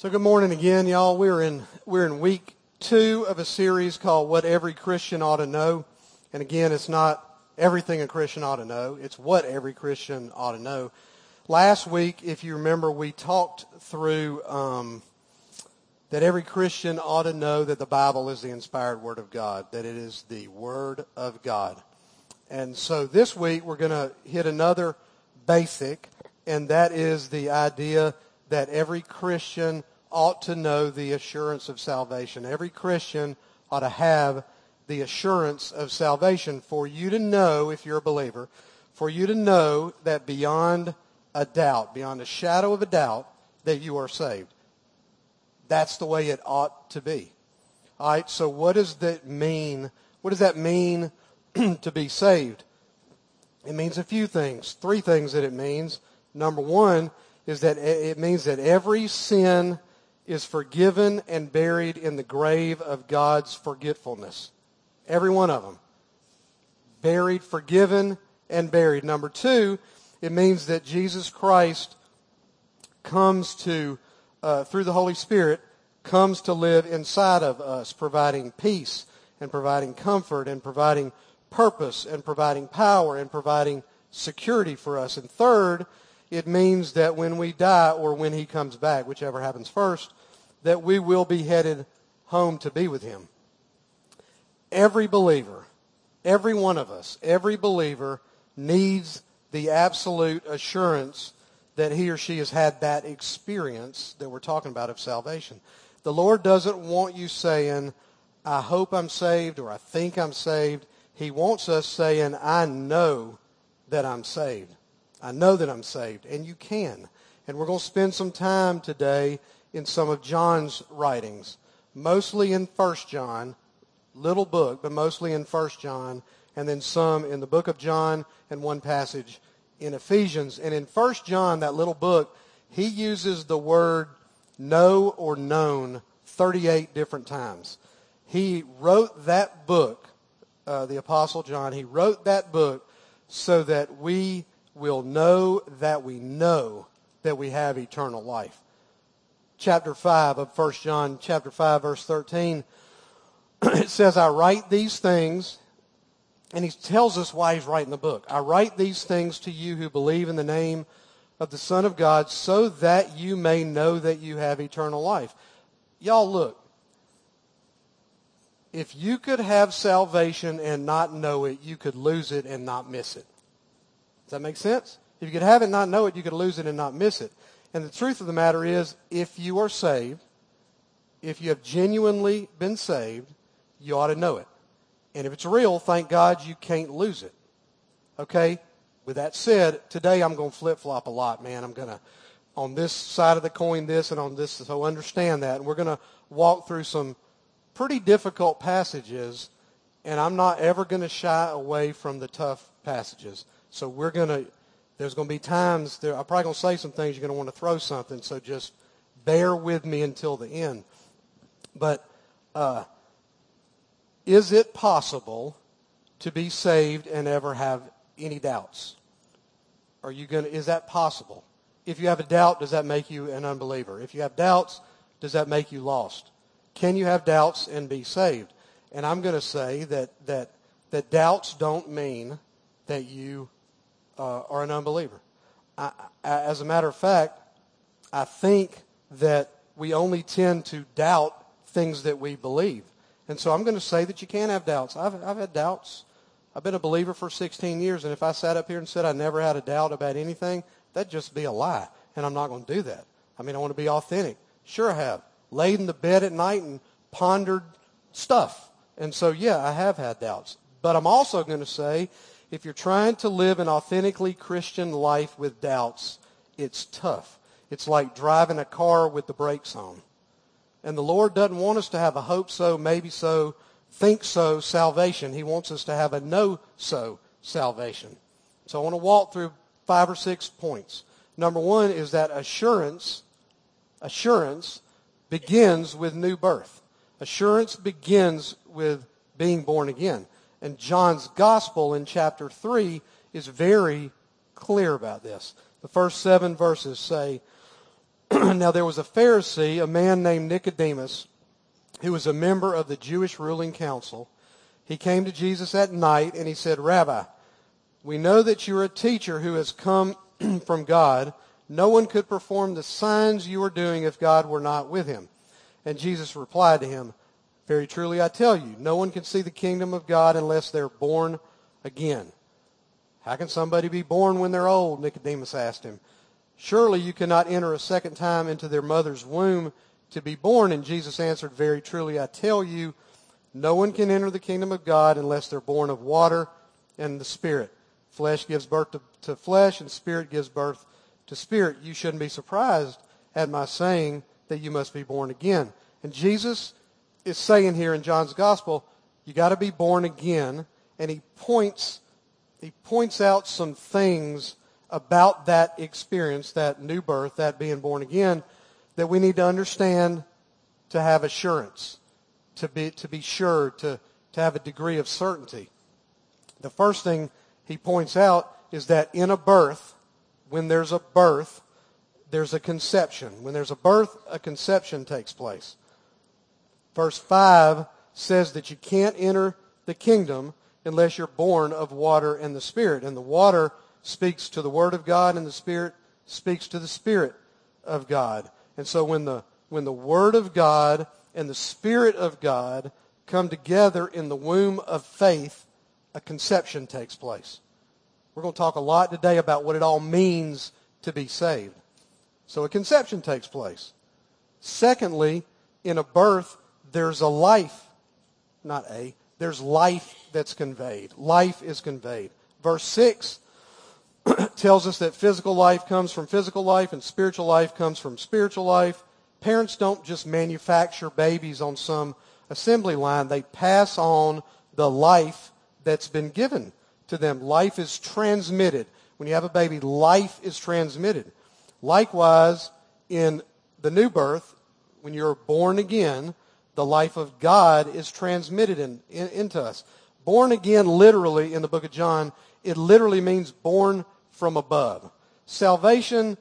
So good morning again, y'all. We're in we're in week two of a series called "What Every Christian Ought to Know," and again, it's not everything a Christian ought to know; it's what every Christian ought to know. Last week, if you remember, we talked through um, that every Christian ought to know that the Bible is the inspired Word of God, that it is the Word of God. And so this week, we're going to hit another basic, and that is the idea that every Christian ought to know the assurance of salvation. Every Christian ought to have the assurance of salvation for you to know, if you're a believer, for you to know that beyond a doubt, beyond a shadow of a doubt, that you are saved. That's the way it ought to be. All right, so what does that mean? What does that mean to be saved? It means a few things. Three things that it means. Number one is that it means that every sin is forgiven and buried in the grave of God's forgetfulness. Every one of them. Buried, forgiven, and buried. Number two, it means that Jesus Christ comes to, uh, through the Holy Spirit, comes to live inside of us, providing peace and providing comfort and providing purpose and providing power and providing security for us. And third, it means that when we die or when he comes back, whichever happens first, that we will be headed home to be with him. Every believer, every one of us, every believer needs the absolute assurance that he or she has had that experience that we're talking about of salvation. The Lord doesn't want you saying, I hope I'm saved or I think I'm saved. He wants us saying, I know that I'm saved. I know that I'm saved. And you can. And we're going to spend some time today in some of John's writings, mostly in 1 John, little book, but mostly in 1 John, and then some in the book of John and one passage in Ephesians. And in 1 John, that little book, he uses the word know or known 38 different times. He wrote that book, uh, the Apostle John, he wrote that book so that we will know that we know that we have eternal life chapter 5 of 1 John, chapter 5, verse 13, it says, I write these things, and he tells us why he's writing the book. I write these things to you who believe in the name of the Son of God so that you may know that you have eternal life. Y'all look. If you could have salvation and not know it, you could lose it and not miss it. Does that make sense? If you could have it and not know it, you could lose it and not miss it. And the truth of the matter is, if you are saved, if you have genuinely been saved, you ought to know it. And if it's real, thank God you can't lose it. Okay? With that said, today I'm going to flip flop a lot, man. I'm going to, on this side of the coin, this, and on this, so understand that. And we're going to walk through some pretty difficult passages, and I'm not ever going to shy away from the tough passages. So we're going to there's going to be times there, I'm probably going to say some things you're going to want to throw something, so just bear with me until the end. But uh, is it possible to be saved and ever have any doubts? Are you going to, is that possible? If you have a doubt, does that make you an unbeliever? If you have doubts, does that make you lost? Can you have doubts and be saved? And I'm going to say that, that, that doubts don't mean that you uh, are an unbeliever. I, I, as a matter of fact, I think that we only tend to doubt things that we believe. And so I'm going to say that you can have doubts. I've, I've had doubts. I've been a believer for 16 years, and if I sat up here and said I never had a doubt about anything, that'd just be a lie. And I'm not going to do that. I mean, I want to be authentic. Sure, I have. Laid in the bed at night and pondered stuff. And so, yeah, I have had doubts. But I'm also going to say if you're trying to live an authentically Christian life with doubts, it's tough. It's like driving a car with the brakes on. And the Lord doesn't want us to have a hope so, maybe so, think so salvation. He wants us to have a know so salvation. So I want to walk through five or six points. Number one is that assurance, assurance begins with new birth. Assurance begins with being born again. And John's gospel in chapter 3 is very clear about this. The first seven verses say, now there was a Pharisee, a man named Nicodemus, who was a member of the Jewish ruling council. He came to Jesus at night and he said, Rabbi, we know that you're a teacher who has come from God. No one could perform the signs you are doing if God were not with him. And Jesus replied to him, Very truly I tell you, no one can see the kingdom of God unless they're born again. How can somebody be born when they're old? Nicodemus asked him. Surely you cannot enter a second time into their mother's womb to be born. And Jesus answered, Very truly I tell you, no one can enter the kingdom of God unless they're born of water and the Spirit. Flesh gives birth to, to flesh, and Spirit gives birth to spirit. You shouldn't be surprised at my saying that you must be born again. And Jesus is saying here in John's gospel, you got to be born again. And he points, he points out some things about that experience, that new birth, that being born again, that we need to understand to have assurance, to be, to be sure, to, to have a degree of certainty. The first thing he points out is that in a birth, when there's a birth, there's a conception. When there's a birth, a conception takes place. Verse 5 says that you can't enter the kingdom unless you're born of water and the Spirit. And the water speaks to the Word of God, and the Spirit speaks to the Spirit of God. And so when the, when the Word of God and the Spirit of God come together in the womb of faith, a conception takes place. We're going to talk a lot today about what it all means to be saved. So a conception takes place. Secondly, in a birth, there's a life, not a, there's life that's conveyed. Life is conveyed. Verse 6 tells us that physical life comes from physical life and spiritual life comes from spiritual life. Parents don't just manufacture babies on some assembly line. They pass on the life that's been given to them. Life is transmitted. When you have a baby, life is transmitted. Likewise, in the new birth, when you're born again, the life of God is transmitted in, in, into us. Born again, literally, in the book of John, it literally means born from above. Salvation,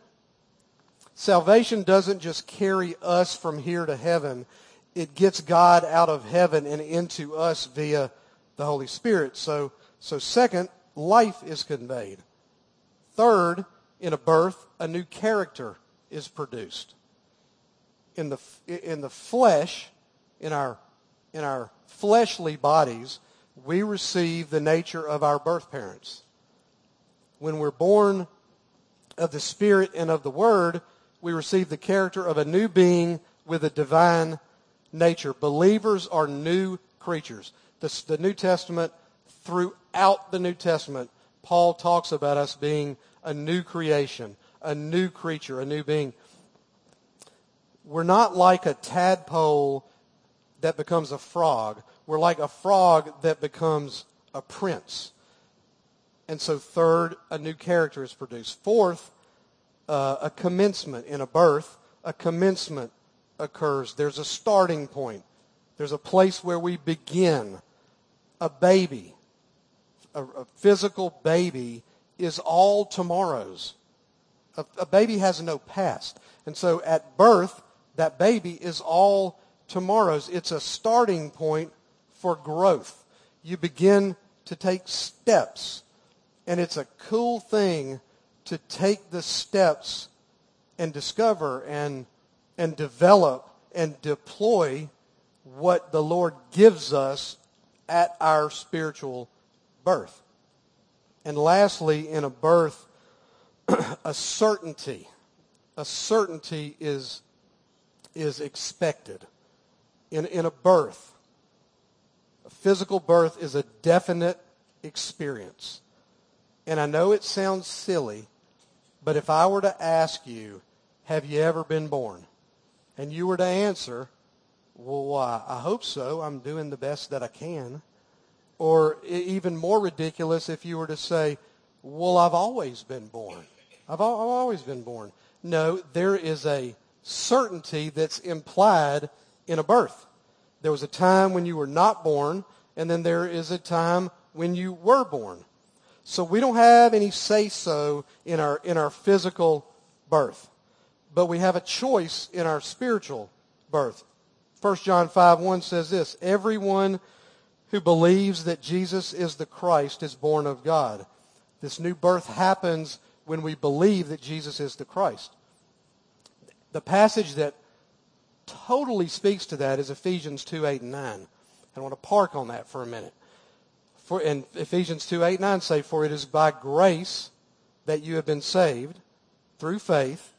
salvation doesn't just carry us from here to heaven. It gets God out of heaven and into us via the Holy Spirit. So, so second, life is conveyed. Third, in a birth, a new character is produced. In the, in the flesh, in our, in our fleshly bodies, we receive the nature of our birth parents. When we're born of the Spirit and of the Word, we receive the character of a new being with a divine nature. Believers are new creatures. The, the New Testament, throughout the New Testament, Paul talks about us being a new creation, a new creature, a new being. We're not like a tadpole that becomes a frog. We're like a frog that becomes a prince. And so third, a new character is produced. Fourth, uh, a commencement in a birth, a commencement occurs. There's a starting point. There's a place where we begin. A baby, a, a physical baby is all tomorrows. A, a baby has no past. And so at birth, that baby is all tomorrows. It's a starting point for growth. You begin to take steps. And it's a cool thing to take the steps and discover and, and develop and deploy what the Lord gives us at our spiritual birth. And lastly, in a birth, a certainty. A certainty is, is expected. In, in a birth, a physical birth is a definite experience. And I know it sounds silly, but if I were to ask you, have you ever been born? And you were to answer, well, I hope so. I'm doing the best that I can. Or even more ridiculous if you were to say, well, I've always been born. I've, I've always been born. No, there is a certainty that's implied in a birth. There was a time when you were not born, and then there is a time when you were born. So we don't have any say so in our, in our physical birth. but we have a choice in our spiritual birth. 1 John 5 1 says this Everyone who believes that Jesus is the Christ is born of God. This new birth happens when we believe that Jesus is the Christ. The passage that totally speaks to that is Ephesians 2 8 and 9. I want to park on that for a minute. For in Ephesians 2 8 9 say, For it is by grace that you have been saved through faith,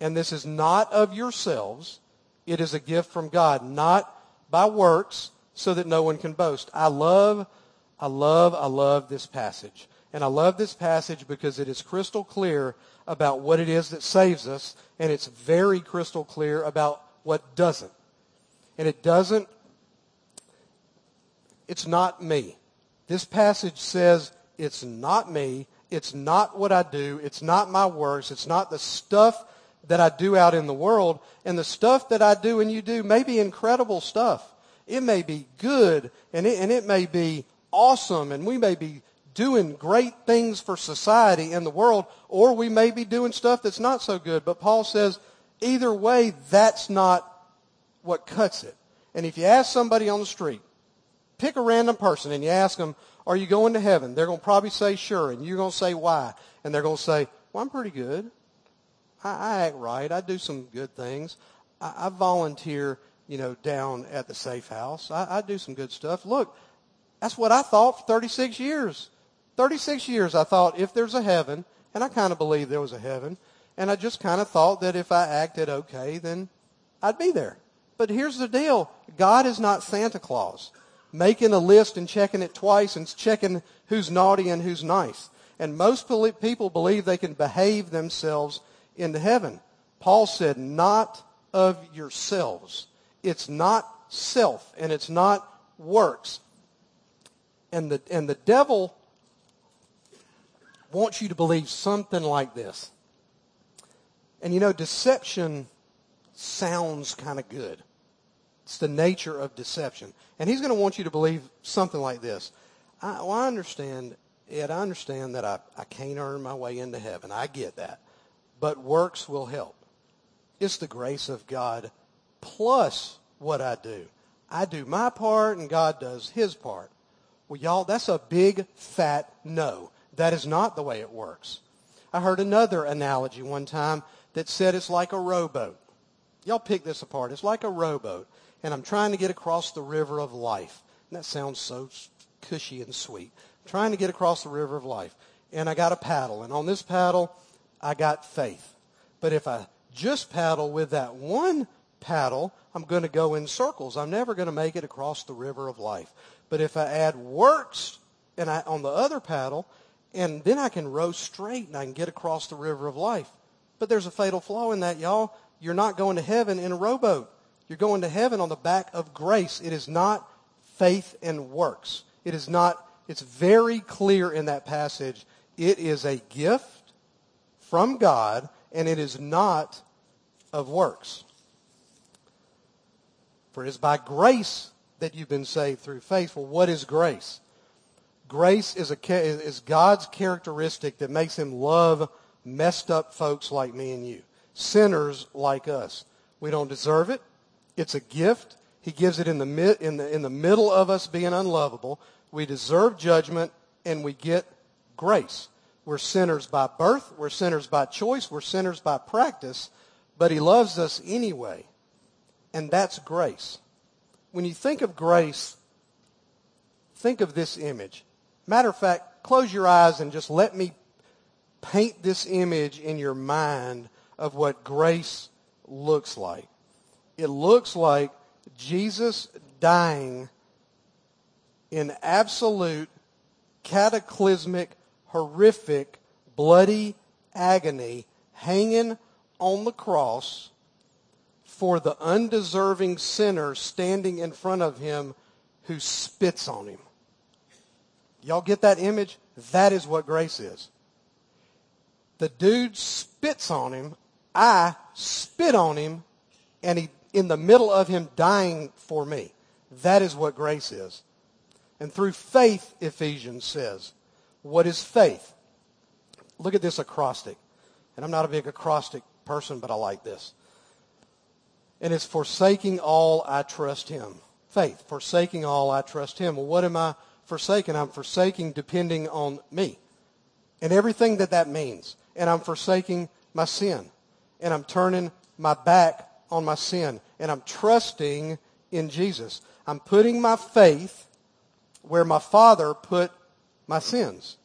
and this is not of yourselves. It is a gift from God, not by works, so that no one can boast. I love, I love, I love this passage. And I love this passage because it is crystal clear about what it is that saves us, and it's very crystal clear about what doesn't. And it doesn't, it's not me. This passage says it's not me. It's not what I do. It's not my works. It's not the stuff that I do out in the world. And the stuff that I do and you do may be incredible stuff. It may be good and it, and it may be awesome and we may be doing great things for society and the world or we may be doing stuff that's not so good. But Paul says either way, that's not what cuts it. And if you ask somebody on the street, pick a random person and you ask them, are you going to heaven? They're going to probably say sure. And you're going to say why? And they're going to say, well, I'm pretty good. I, I act right. I do some good things. I, I volunteer, you know, down at the safe house. I, I do some good stuff. Look, that's what I thought for 36 years. 36 years I thought if there's a heaven, and I kind of believed there was a heaven, and I just kind of thought that if I acted okay, then I'd be there. But here's the deal. God is not Santa Claus, making a list and checking it twice and checking who's naughty and who's nice. And most people believe they can behave themselves into heaven. Paul said, not of yourselves. It's not self and it's not works. And the, and the devil wants you to believe something like this. And you know, deception sounds kind of good. It's the nature of deception. And he's going to want you to believe something like this. I, well, I understand, Ed, I understand that I, I can't earn my way into heaven. I get that but works will help. It's the grace of God plus what I do. I do my part and God does his part. Well, y'all, that's a big fat no. That is not the way it works. I heard another analogy one time that said it's like a rowboat. Y'all pick this apart. It's like a rowboat, and I'm trying to get across the river of life. And that sounds so cushy and sweet. I'm trying to get across the river of life, and I got a paddle, and on this paddle, I got faith. But if I just paddle with that one paddle, I'm going to go in circles. I'm never going to make it across the river of life. But if I add works and I, on the other paddle, and then I can row straight and I can get across the river of life. But there's a fatal flaw in that, y'all. You're not going to heaven in a rowboat. You're going to heaven on the back of grace. It is not faith and works. It is not, it's very clear in that passage. It is a gift from God, and it is not of works. For it is by grace that you've been saved through faith. Well, what is grace? Grace is, a, is God's characteristic that makes him love messed up folks like me and you, sinners like us. We don't deserve it. It's a gift. He gives it in the, in the, in the middle of us being unlovable. We deserve judgment, and we get grace. We're sinners by birth. We're sinners by choice. We're sinners by practice. But he loves us anyway. And that's grace. When you think of grace, think of this image. Matter of fact, close your eyes and just let me paint this image in your mind of what grace looks like. It looks like Jesus dying in absolute cataclysmic horrific, bloody agony hanging on the cross for the undeserving sinner standing in front of him who spits on him. Y'all get that image? That is what grace is. The dude spits on him. I spit on him and he, in the middle of him dying for me. That is what grace is. And through faith, Ephesians says, what is faith? Look at this acrostic. And I'm not a big acrostic person, but I like this. And it's forsaking all, I trust him. Faith. Forsaking all, I trust him. Well, what am I forsaking? I'm forsaking depending on me and everything that that means. And I'm forsaking my sin. And I'm turning my back on my sin. And I'm trusting in Jesus. I'm putting my faith where my Father put my sins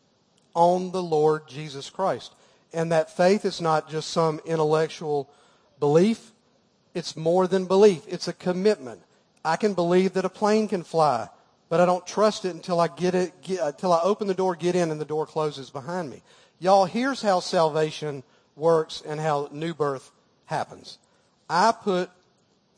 on the Lord Jesus Christ. And that faith is not just some intellectual belief. It's more than belief. It's a commitment. I can believe that a plane can fly, but I don't trust it until I get it, get, until I open the door, get in, and the door closes behind me. Y'all, here's how salvation works and how new birth happens. I put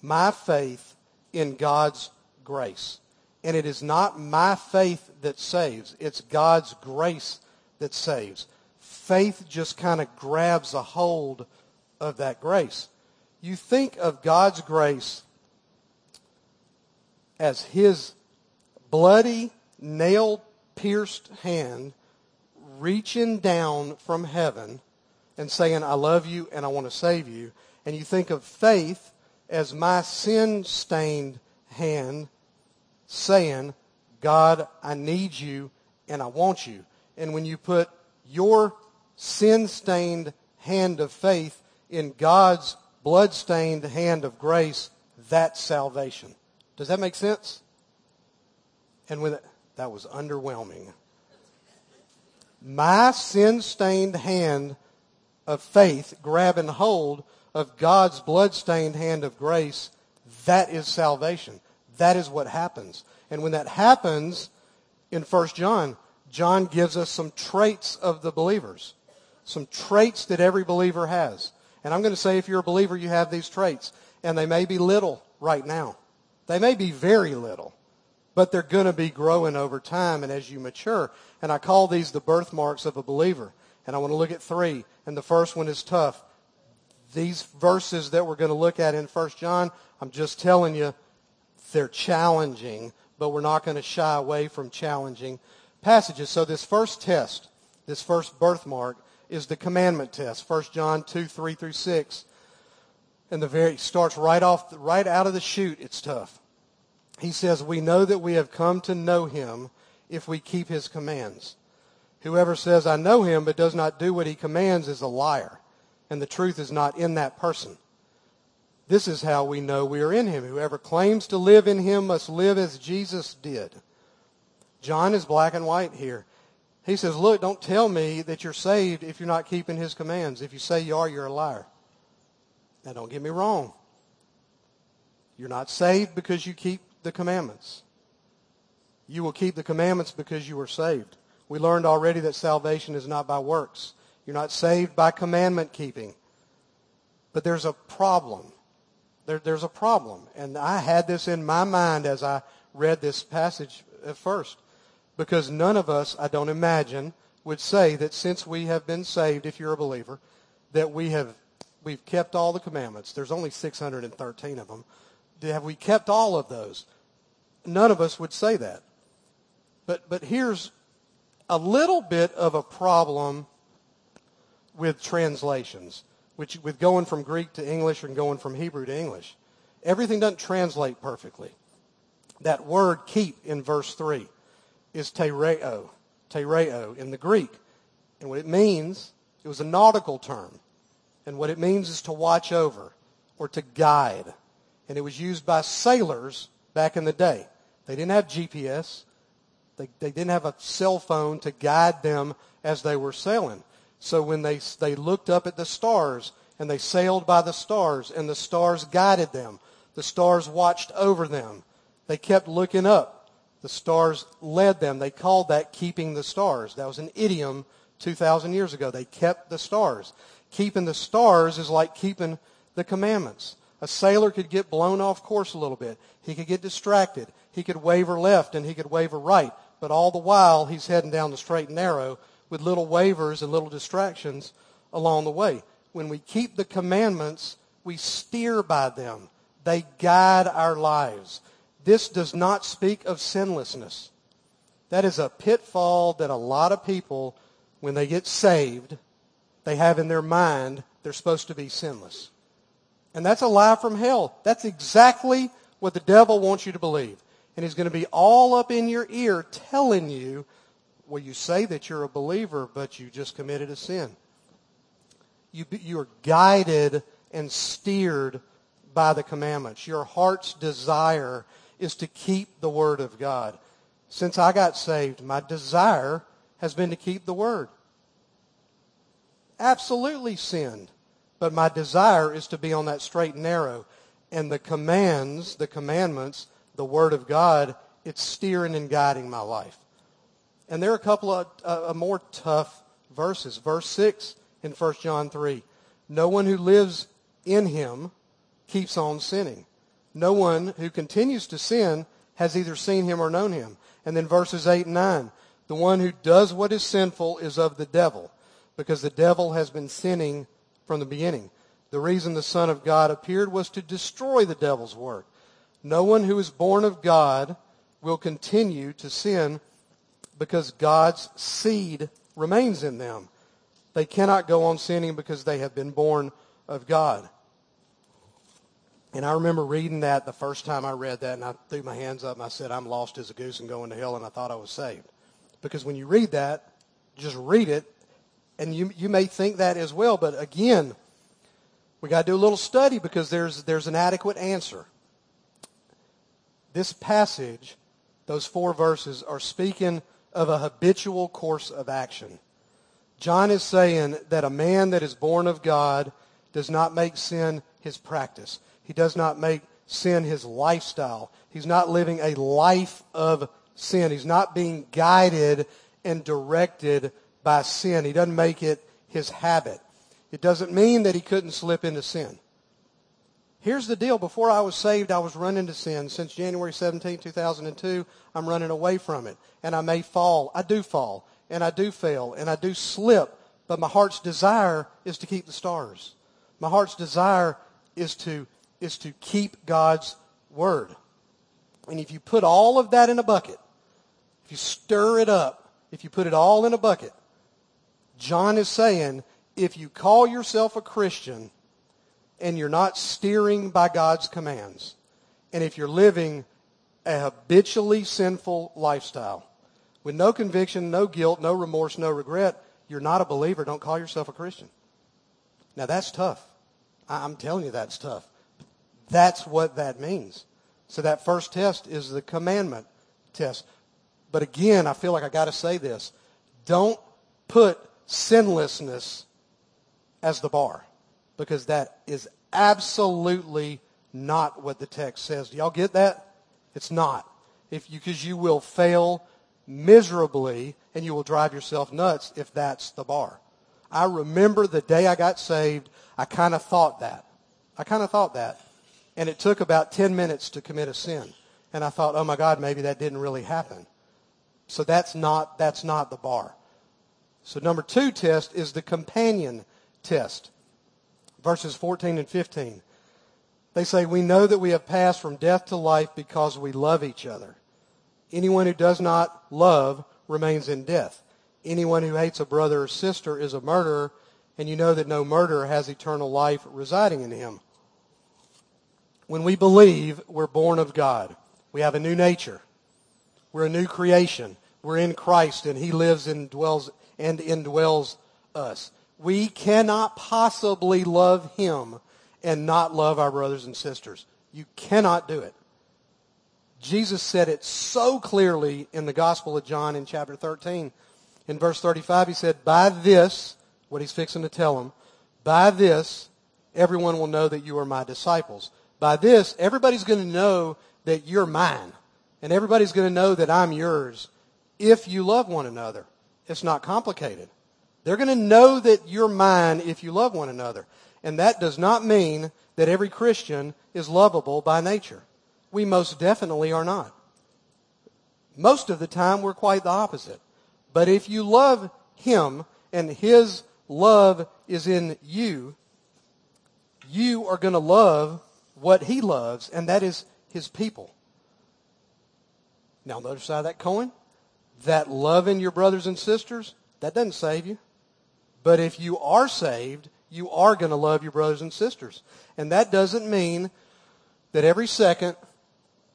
my faith in God's grace. And it is not my faith that saves. It's God's grace that saves. Faith just kind of grabs a hold of that grace. You think of God's grace as his bloody, nail-pierced hand reaching down from heaven and saying, I love you and I want to save you. And you think of faith as my sin-stained hand saying, God, I need you and I want you. And when you put your sin-stained hand of faith in God's blood-stained hand of grace, that's salvation. Does that make sense? And when that was underwhelming. My sin-stained hand of faith grabbing hold of God's blood-stained hand of grace, that is salvation. That is what happens. And when that happens in 1 John, John gives us some traits of the believers. Some traits that every believer has. And I'm going to say if you're a believer, you have these traits. And they may be little right now. They may be very little. But they're going to be growing over time and as you mature. And I call these the birthmarks of a believer. And I want to look at three. And the first one is tough. These verses that we're going to look at in 1 John, I'm just telling you, they're challenging, but we're not going to shy away from challenging passages. So this first test, this first birthmark, is the commandment test. 1 John 2, 3 through 6. And the very starts right off, right out of the chute. It's tough. He says, "We know that we have come to know Him if we keep His commands. Whoever says I know Him but does not do what He commands is a liar, and the truth is not in that person." This is how we know we are in him. Whoever claims to live in him must live as Jesus did. John is black and white here. He says, look, don't tell me that you're saved if you're not keeping his commands. If you say you are, you're a liar. Now don't get me wrong. You're not saved because you keep the commandments. You will keep the commandments because you are saved. We learned already that salvation is not by works. You're not saved by commandment keeping. But there's a problem there, there's a problem. And I had this in my mind as I read this passage at first. Because none of us, I don't imagine, would say that since we have been saved, if you're a believer, that we have we've kept all the commandments. There's only 613 of them. Have we kept all of those? None of us would say that. But but here's a little bit of a problem with translations which with going from Greek to English and going from Hebrew to English. Everything doesn't translate perfectly. That word keep in verse 3 is tereo, tereo in the Greek. And what it means, it was a nautical term. And what it means is to watch over or to guide. And it was used by sailors back in the day. They didn't have GPS. They, they didn't have a cell phone to guide them as they were sailing. So when they, they looked up at the stars and they sailed by the stars and the stars guided them, the stars watched over them. They kept looking up. The stars led them. They called that keeping the stars. That was an idiom 2,000 years ago. They kept the stars. Keeping the stars is like keeping the commandments. A sailor could get blown off course a little bit. He could get distracted. He could waver left and he could waver right. But all the while, he's heading down the straight and narrow with little wavers and little distractions along the way. When we keep the commandments, we steer by them. They guide our lives. This does not speak of sinlessness. That is a pitfall that a lot of people, when they get saved, they have in their mind they're supposed to be sinless. And that's a lie from hell. That's exactly what the devil wants you to believe. And he's going to be all up in your ear telling you, well, you say that you're a believer, but you just committed a sin. You, you are guided and steered by the commandments. Your heart's desire is to keep the Word of God. Since I got saved, my desire has been to keep the Word. Absolutely sinned. But my desire is to be on that straight and narrow. And the commands, the commandments, the Word of God, it's steering and guiding my life. And there are a couple of uh, more tough verses. Verse 6 in 1 John 3. No one who lives in him keeps on sinning. No one who continues to sin has either seen him or known him. And then verses 8 and 9. The one who does what is sinful is of the devil, because the devil has been sinning from the beginning. The reason the Son of God appeared was to destroy the devil's work. No one who is born of God will continue to sin because God's seed remains in them. They cannot go on sinning because they have been born of God. And I remember reading that the first time I read that, and I threw my hands up and I said, I'm lost as a goose and going to hell, and I thought I was saved. Because when you read that, just read it, and you, you may think that as well, but again, we got to do a little study because there's, there's an adequate answer. This passage, those four verses, are speaking of a habitual course of action. John is saying that a man that is born of God does not make sin his practice. He does not make sin his lifestyle. He's not living a life of sin. He's not being guided and directed by sin. He doesn't make it his habit. It doesn't mean that he couldn't slip into sin. Here's the deal. Before I was saved, I was running to sin. Since January 17, 2002, I'm running away from it. And I may fall. I do fall. And I do fail. And I do slip. But my heart's desire is to keep the stars. My heart's desire is to, is to keep God's word. And if you put all of that in a bucket, if you stir it up, if you put it all in a bucket, John is saying if you call yourself a Christian and you're not steering by God's commands, and if you're living a habitually sinful lifestyle with no conviction, no guilt, no remorse, no regret, you're not a believer. Don't call yourself a Christian. Now that's tough. I'm telling you that's tough. That's what that means. So that first test is the commandment test. But again, I feel like I got to say this. Don't put sinlessness as the bar because that is absolutely not what the text says. Do y'all get that? It's not. If you, because you will fail miserably and you will drive yourself nuts if that's the bar. I remember the day I got saved, I kind of thought that. I kind of thought that. And it took about 10 minutes to commit a sin. And I thought, oh my God, maybe that didn't really happen. So that's not, that's not the bar. So number two test is the companion test. Verses 14 and 15. They say, we know that we have passed from death to life because we love each other. Anyone who does not love remains in death. Anyone who hates a brother or sister is a murderer, and you know that no murderer has eternal life residing in him. When we believe, we're born of God. We have a new nature. We're a new creation. We're in Christ, and He lives and dwells and indwells us. We cannot possibly love him and not love our brothers and sisters. You cannot do it. Jesus said it so clearly in the Gospel of John in chapter 13. In verse 35, he said, By this, what he's fixing to tell them, by this, everyone will know that you are my disciples. By this, everybody's going to know that you're mine. And everybody's going to know that I'm yours if you love one another. It's not complicated. They're going to know that you're mine if you love one another. And that does not mean that every Christian is lovable by nature. We most definitely are not. Most of the time, we're quite the opposite. But if you love Him and His love is in you, you are going to love what He loves, and that is His people. Now, on the other side of that coin, that loving your brothers and sisters, that doesn't save you. But if you are saved you are going to love your brothers and sisters. And that doesn't mean that every second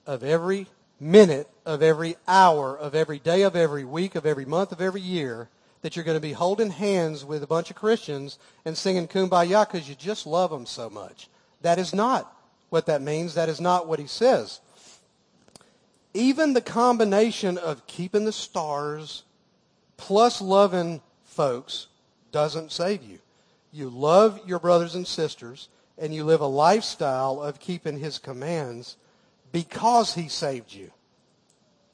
of every minute of every hour of every day of every week of every month of every year that you're going to be holding hands with a bunch of Christians and singing kumbaya because you just love them so much. That is not what that means. That is not what he says. Even the combination of keeping the stars plus loving folks doesn't save you. You love your brothers and sisters and you live a lifestyle of keeping his commands because he saved you.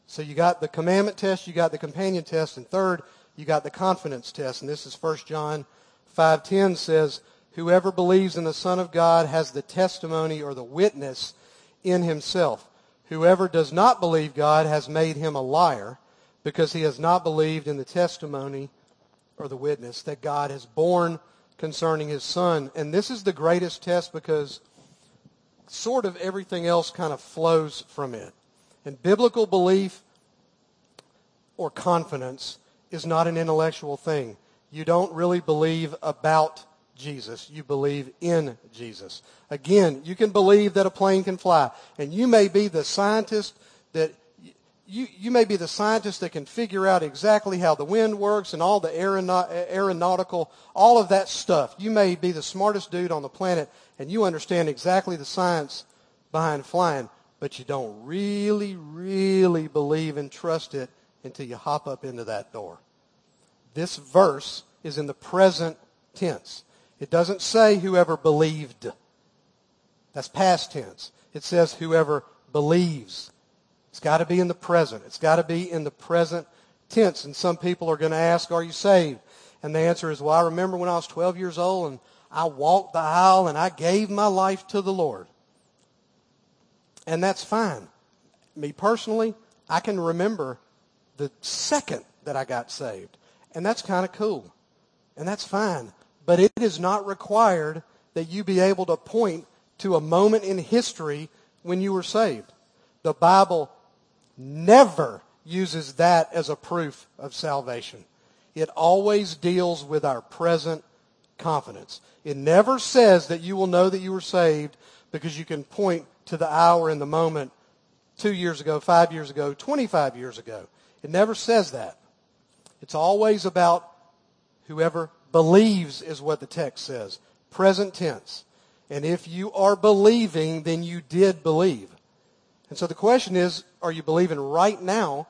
So you got the commandment test, you got the companion test, and third, you got the confidence test. And this is 1 John 5.10 says, Whoever believes in the Son of God has the testimony or the witness in himself. Whoever does not believe God has made him a liar because he has not believed in the testimony or the witness that God has borne concerning his Son. And this is the greatest test because sort of everything else kind of flows from it. And biblical belief or confidence is not an intellectual thing. You don't really believe about Jesus. You believe in Jesus. Again, you can believe that a plane can fly. And you may be the scientist that you, you may be the scientist that can figure out exactly how the wind works and all the aeronautical, all of that stuff. You may be the smartest dude on the planet and you understand exactly the science behind flying, but you don't really, really believe and trust it until you hop up into that door. This verse is in the present tense. It doesn't say whoever believed. That's past tense. It says whoever believes. It's got to be in the present. It's got to be in the present tense. And some people are going to ask, are you saved? And the answer is, well, I remember when I was 12 years old and I walked the aisle and I gave my life to the Lord. And that's fine. Me personally, I can remember the second that I got saved. And that's kind of cool. And that's fine. But it is not required that you be able to point to a moment in history when you were saved. The Bible never uses that as a proof of salvation. It always deals with our present confidence. It never says that you will know that you were saved because you can point to the hour and the moment two years ago, five years ago, 25 years ago. It never says that. It's always about whoever believes is what the text says. Present tense. And if you are believing, then you did believe. And so the question is, are you believing right now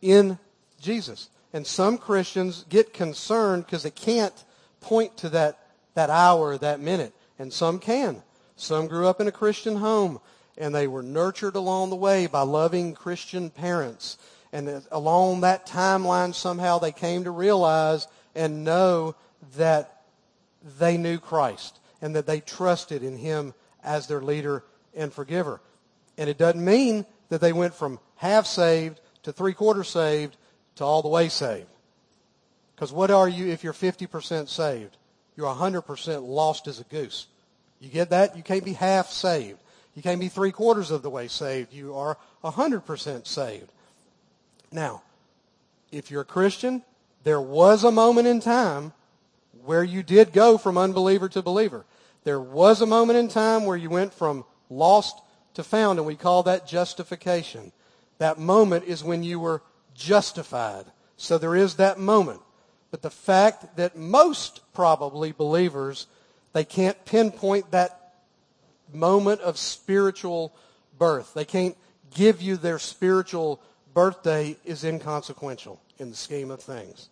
in Jesus? And some Christians get concerned because they can't point to that, that hour, that minute. And some can. Some grew up in a Christian home and they were nurtured along the way by loving Christian parents. And along that timeline, somehow they came to realize and know that they knew Christ and that they trusted in Him as their leader and forgiver. And it doesn't mean that they went from half saved to three quarters saved to all the way saved. Because what are you if you're 50% saved? You're 100% lost as a goose. You get that? You can't be half saved. You can't be three quarters of the way saved. You are 100% saved. Now, if you're a Christian, there was a moment in time where you did go from unbeliever to believer. There was a moment in time where you went from lost to found, and we call that justification. That moment is when you were justified. So there is that moment. But the fact that most probably believers, they can't pinpoint that moment of spiritual birth. They can't give you their spiritual birthday is inconsequential in the scheme of things.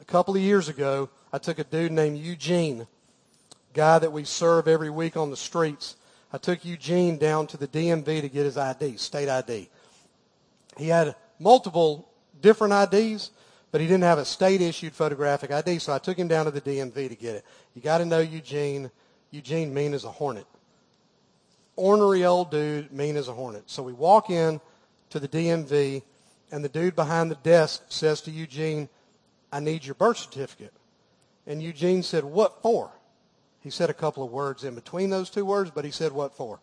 A couple of years ago, I took a dude named Eugene, guy that we serve every week on the streets. I took Eugene down to the DMV to get his ID, state ID. He had multiple different IDs, but he didn't have a state issued photographic ID, so I took him down to the DMV to get it. You got to know Eugene. Eugene mean as a hornet. Ornery old dude, mean as a hornet. So we walk in to the DMV, and the dude behind the desk says to Eugene, I need your birth certificate. And Eugene said, What for? He said a couple of words in between those two words, but he said, What for?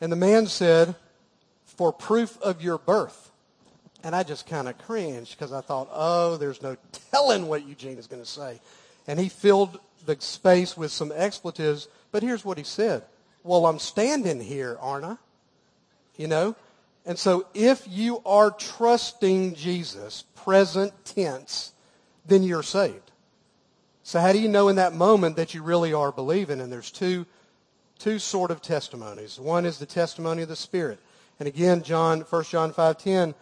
And the man said, For proof of your birth. And I just kind of cringed because I thought, Oh, there's no telling what Eugene is going to say. And he filled the space with some expletives, but here's what he said. Well, I'm standing here, aren't I? You know? And so if you are trusting Jesus, present tense, then you're saved. So how do you know in that moment that you really are believing? And there's two, two sort of testimonies. One is the testimony of the Spirit. And again, John, 1 John 5.10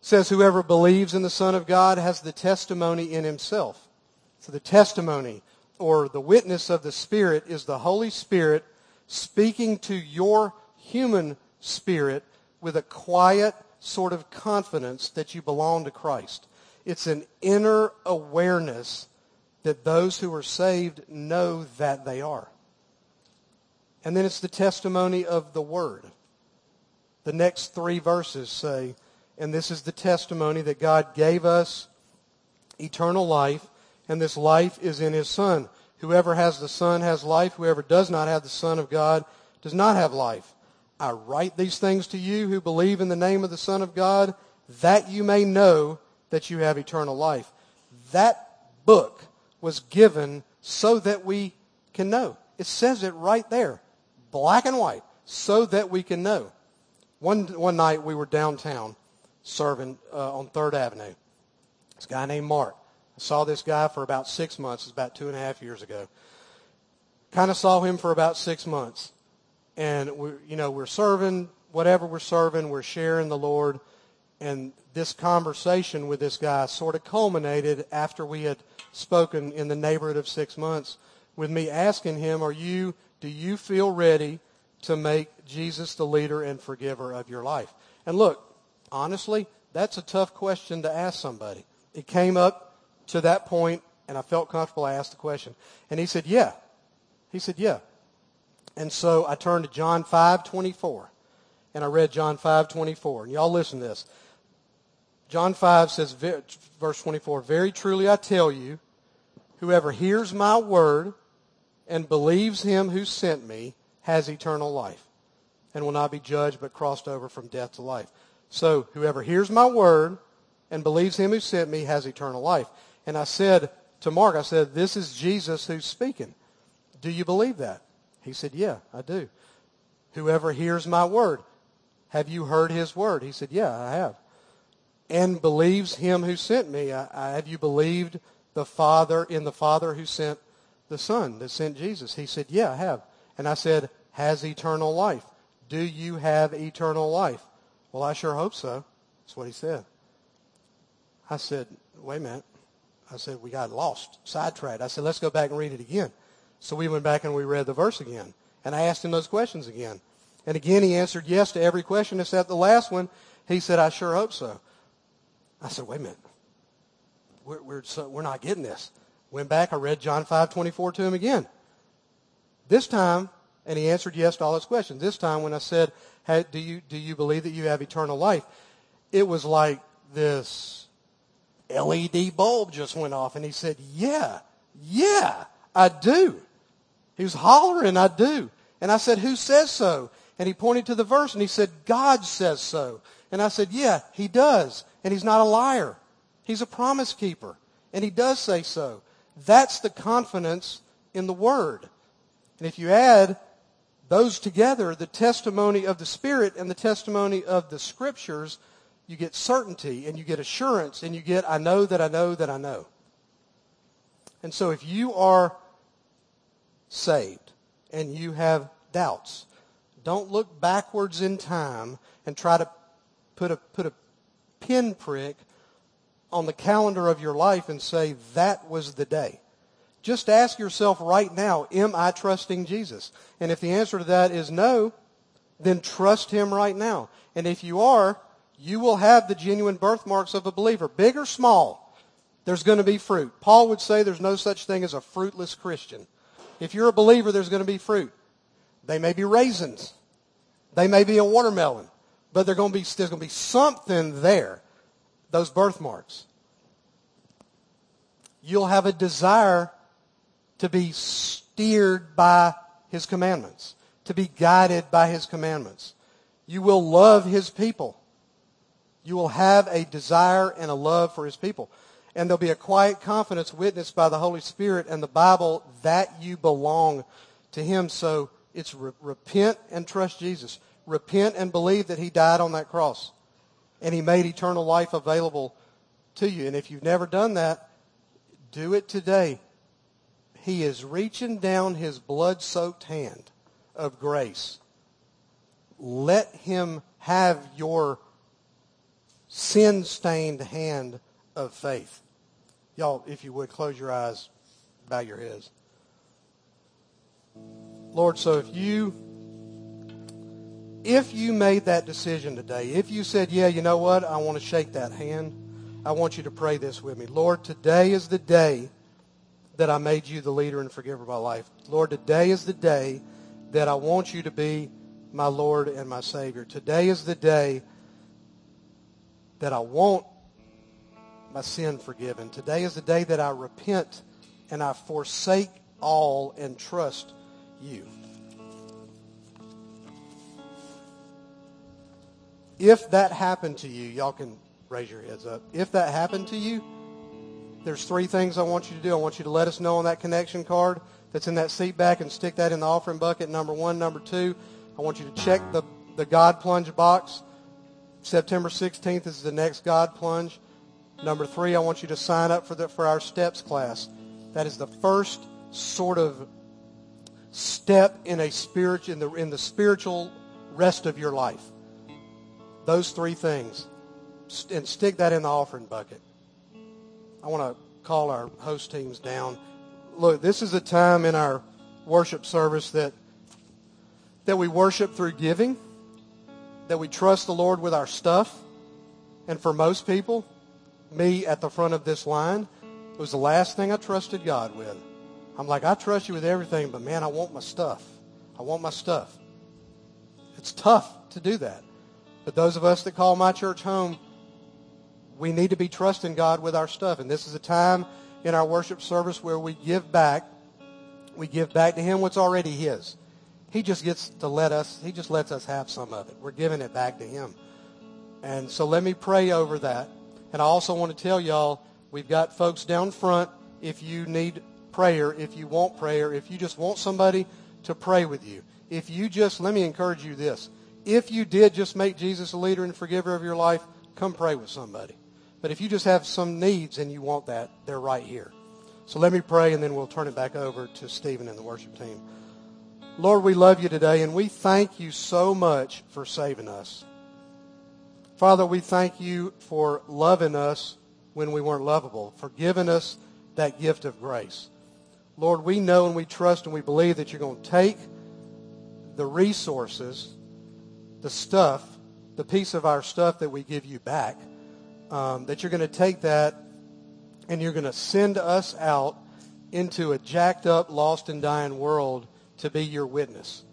says, whoever believes in the Son of God has the testimony in himself. So the testimony or the witness of the Spirit is the Holy Spirit speaking to your human spirit with a quiet sort of confidence that you belong to Christ. It's an inner awareness that those who are saved know that they are. And then it's the testimony of the Word. The next three verses say, and this is the testimony that God gave us eternal life, and this life is in His Son. Whoever has the Son has life. Whoever does not have the Son of God does not have life. I write these things to you who believe in the name of the Son of God, that you may know that you have eternal life. That book was given so that we can know. It says it right there, black and white, so that we can know. One, one night we were downtown serving uh, on 3rd Avenue. This guy named Mark. I saw this guy for about six months. It's about two and a half years ago. Kind of saw him for about six months. And, we, you know, we're serving, whatever we're serving, we're sharing the Lord. And this conversation with this guy sort of culminated after we had spoken in the neighborhood of six months with me asking him, are you, do you feel ready to make Jesus the leader and forgiver of your life? And look, honestly, that's a tough question to ask somebody. It came up to that point, and I felt comfortable. I asked the question. And he said, yeah. He said, yeah. And so I turned to John 5, 24. And I read John 5, 24. And y'all listen to this. John 5 says, verse 24, Very truly I tell you, whoever hears my word and believes him who sent me has eternal life and will not be judged but crossed over from death to life. So whoever hears my word and believes him who sent me has eternal life. And I said to Mark, I said, this is Jesus who's speaking. Do you believe that? He said, yeah, I do. Whoever hears my word, have you heard his word? He said, yeah, I have and believes him who sent me. I, I, have you believed the Father in the Father who sent the Son, that sent Jesus? He said, yeah, I have. And I said, has eternal life. Do you have eternal life? Well, I sure hope so. That's what he said. I said, wait a minute. I said, we got lost, sidetracked. I said, let's go back and read it again. So we went back and we read the verse again. And I asked him those questions again. And again, he answered yes to every question except the last one. He said, I sure hope so. I said, wait a minute. We're, we're, so, we're not getting this. Went back, I read John 5, 24 to him again. This time, and he answered yes to all his questions. This time when I said, hey, do you, do you believe that you have eternal life? It was like this LED bulb just went off and he said, yeah, yeah, I do. He was hollering, I do. And I said, who says so? And he pointed to the verse and he said, God says so. And I said, yeah, he does. And he's not a liar. He's a promise keeper. And he does say so. That's the confidence in the Word. And if you add those together, the testimony of the Spirit and the testimony of the Scriptures, you get certainty and you get assurance and you get, I know that I know that I know. And so if you are saved and you have doubts, don't look backwards in time and try to put a, put a pinprick on the calendar of your life and say, that was the day. Just ask yourself right now, am I trusting Jesus? And if the answer to that is no, then trust him right now. And if you are, you will have the genuine birthmarks of a believer, big or small. There's going to be fruit. Paul would say there's no such thing as a fruitless Christian. If you're a believer, there's going to be fruit. They may be raisins. They may be a watermelon but there's going to be, there's going to be something there, those birthmarks. You'll have a desire to be steered by his commandments, to be guided by his commandments. You will love his people. You will have a desire and a love for his people. And there'll be a quiet confidence witnessed by the Holy Spirit and the Bible that you belong to him. So it's re- repent and trust Jesus. Repent and believe that he died on that cross and he made eternal life available to you. And if you've never done that, do it today. He is reaching down his blood-soaked hand of grace. Let him have your sin-stained hand of faith. Y'all, if you would, close your eyes, bow your heads. Lord, so if you if you made that decision today, if you said, yeah, you know what, I want to shake that hand, I want you to pray this with me. Lord, today is the day that I made you the leader and forgiver of my life. Lord, today is the day that I want you to be my Lord and my Savior. Today is the day that I want my sin forgiven. Today is the day that I repent and I forsake all and trust you. If that happened to you, y'all can raise your heads up. If that happened to you, there's three things I want you to do. I want you to let us know on that connection card that's in that seat back and stick that in the offering bucket, number one. Number two, I want you to check the, the God Plunge box. September 16th is the next God Plunge. Number three, I want you to sign up for, the, for our STEPS class. That is the first sort of step in a spirit in the in the spiritual rest of your life. Those three things, and stick that in the offering bucket. I want to call our host teams down. Look, this is a time in our worship service that that we worship through giving, that we trust the Lord with our stuff, and for most people, me at the front of this line, it was the last thing I trusted God with. I'm like, I trust you with everything, but man, I want my stuff. I want my stuff. It's tough to do that. But those of us that call my church home, we need to be trusting God with our stuff. And this is a time in our worship service where we give back. We give back to him what's already his. He just gets to let us, he just lets us have some of it. We're giving it back to him. And so let me pray over that. And I also want to tell y'all, we've got folks down front if you need prayer, if you want prayer, if you just want somebody to pray with you. If you just, let me encourage you this. If you did just make Jesus a leader and forgiver of your life, come pray with somebody. But if you just have some needs and you want that, they're right here. So let me pray and then we'll turn it back over to Stephen and the worship team. Lord, we love you today and we thank you so much for saving us. Father, we thank you for loving us when we weren't lovable, for giving us that gift of grace. Lord, we know and we trust and we believe that you're going to take the resources, the stuff, the piece of our stuff that we give you back, um, that you're going to take that and you're going to send us out into a jacked up, lost and dying world to be your witness.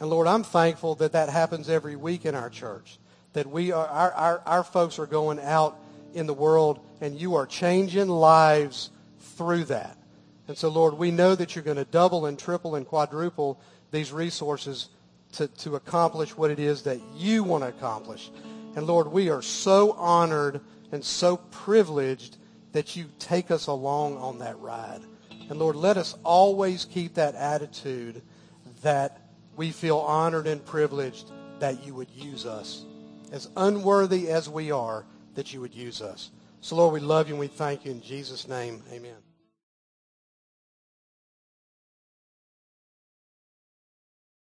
And Lord, I'm thankful that that happens every week in our church that we are, our, our, our folks are going out in the world and you are changing lives through that. And so, Lord, we know that you're going to double and triple and quadruple these resources to, to accomplish what it is that you want to accomplish. And Lord, we are so honored and so privileged that you take us along on that ride. And Lord, let us always keep that attitude that we feel honored and privileged that you would use us as unworthy as we are, that you would use us. So, Lord, we love you and we thank you in Jesus' name. Amen.